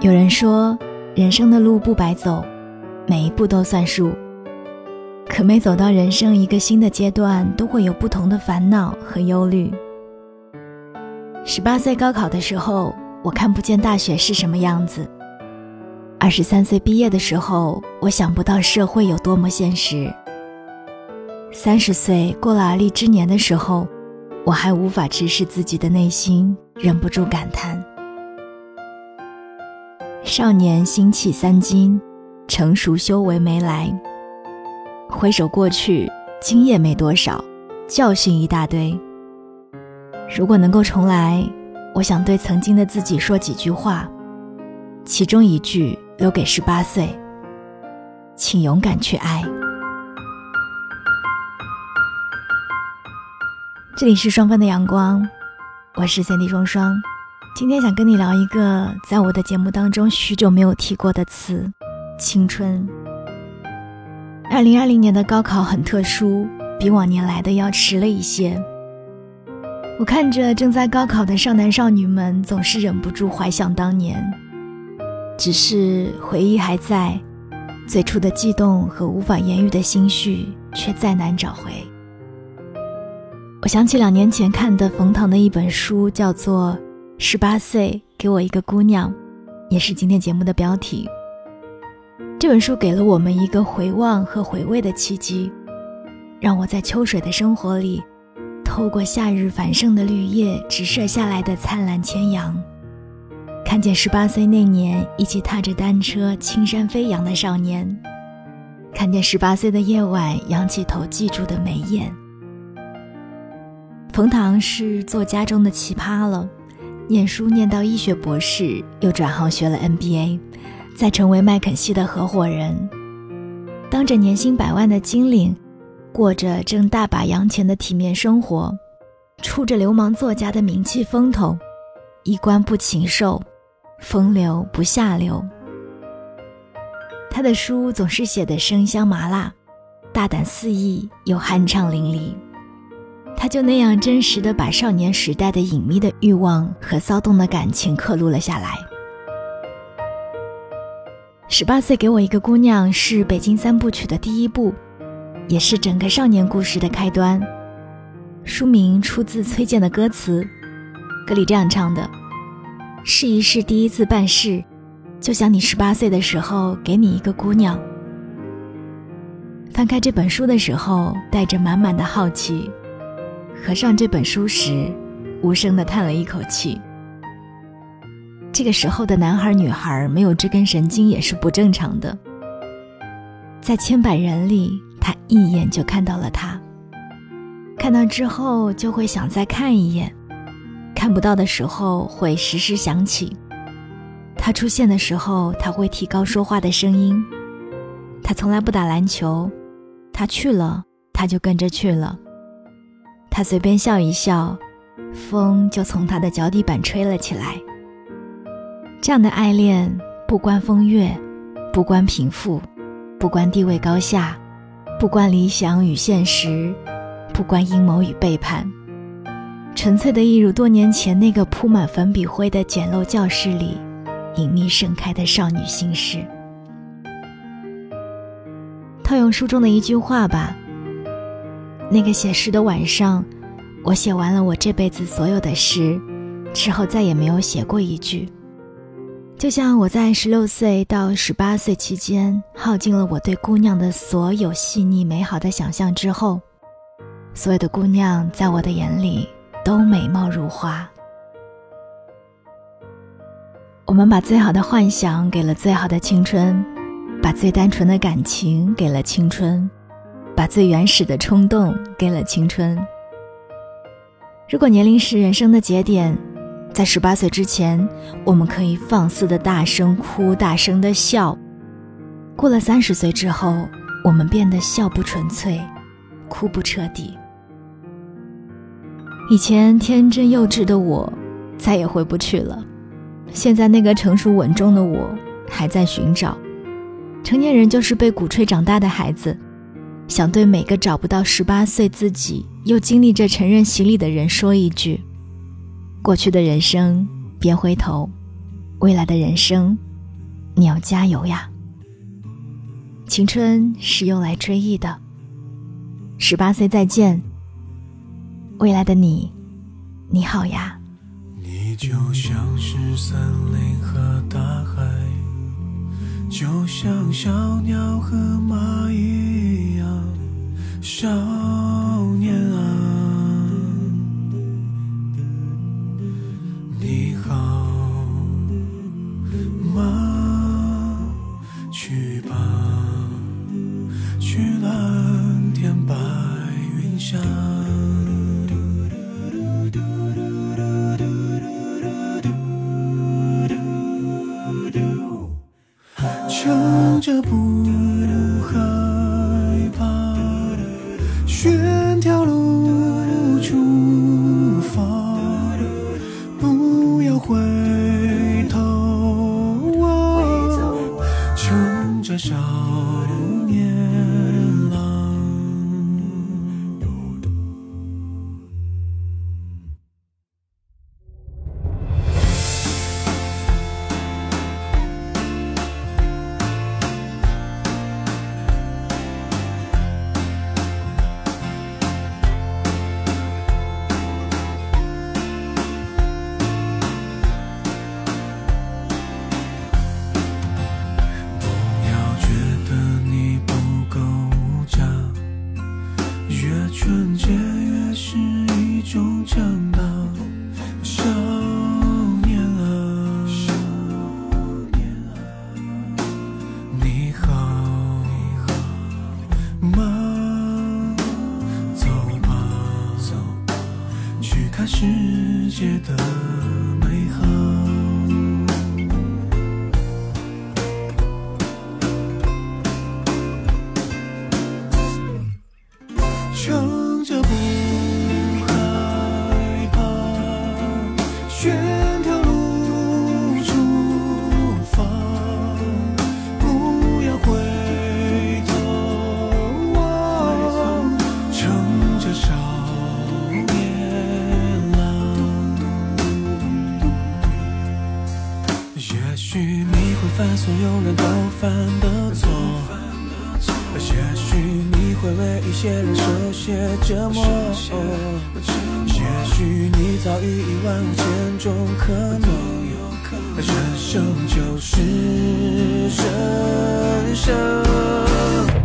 有人说，人生的路不白走，每一步都算数。可每走到人生一个新的阶段，都会有不同的烦恼和忧虑。十八岁高考的时候，我看不见大学是什么样子；二十三岁毕业的时候，我想不到社会有多么现实；三十岁过了而立之年的时候，我还无法直视自己的内心，忍不住感叹。少年心气三斤，成熟修为没来。回首过去，经验没多少，教训一大堆。如果能够重来，我想对曾经的自己说几句话，其中一句留给十八岁：请勇敢去爱。这里是双份的阳光，我是三 D 双双。今天想跟你聊一个在我的节目当中许久没有提过的词——青春。二零二零年的高考很特殊，比往年来的要迟了一些。我看着正在高考的少男少女们，总是忍不住怀想当年。只是回忆还在，最初的悸动和无法言喻的心绪却再难找回。我想起两年前看的冯唐的一本书，叫做。十八岁，给我一个姑娘，也是今天节目的标题。这本书给了我们一个回望和回味的契机，让我在秋水的生活里，透过夏日繁盛的绿叶直射下来的灿烂千阳，看见十八岁那年一起踏着单车青山飞扬的少年，看见十八岁的夜晚仰起头记住的眉眼。冯唐是作家中的奇葩了。念书念到医学博士，又转行学了 MBA，再成为麦肯锡的合伙人，当着年薪百万的金领，过着挣大把洋钱的体面生活，出着流氓作家的名气风头，衣冠不禽兽，风流不下流。他的书总是写得生香麻辣，大胆肆意又酣畅淋漓。他就那样真实的把少年时代的隐秘的欲望和骚动的感情刻录了下来。十八岁给我一个姑娘是北京三部曲的第一部，也是整个少年故事的开端。书名出自崔健的歌词，歌里这样唱的：“试一试第一次办事，就像你十八岁的时候给你一个姑娘。”翻开这本书的时候，带着满满的好奇。合上这本书时，无声的叹了一口气。这个时候的男孩女孩没有这根神经也是不正常的。在千百人里，他一眼就看到了他。看到之后就会想再看一眼，看不到的时候会时时想起。他出现的时候，他会提高说话的声音。他从来不打篮球，他去了，他就跟着去了。他随便笑一笑，风就从他的脚底板吹了起来。这样的爱恋，不关风月，不关贫富，不关地位高下，不关理想与现实，不关阴谋与背叛，纯粹的一如多年前那个铺满粉笔灰的简陋教室里，隐秘盛开的少女心事。套用书中的一句话吧。那个写诗的晚上，我写完了我这辈子所有的诗，之后再也没有写过一句。就像我在十六岁到十八岁期间，耗尽了我对姑娘的所有细腻美好的想象之后，所有的姑娘在我的眼里都美貌如花。我们把最好的幻想给了最好的青春，把最单纯的感情给了青春。把最原始的冲动给了青春。如果年龄是人生的节点，在十八岁之前，我们可以放肆的大声哭，大声的笑；过了三十岁之后，我们变得笑不纯粹，哭不彻底。以前天真幼稚的我，再也回不去了。现在那个成熟稳重的我，还在寻找。成年人就是被鼓吹长大的孩子。想对每个找不到十八岁自己又经历着成人洗礼的人说一句：过去的人生别回头，未来的人生你要加油呀！青春是用来追忆的。十八岁再见，未来的你，你好呀。你就像是森林和大海，就像小鸟和蚂蚁一样，少年啊，折磨，也许你早已一万五千种可能，人生就是人生。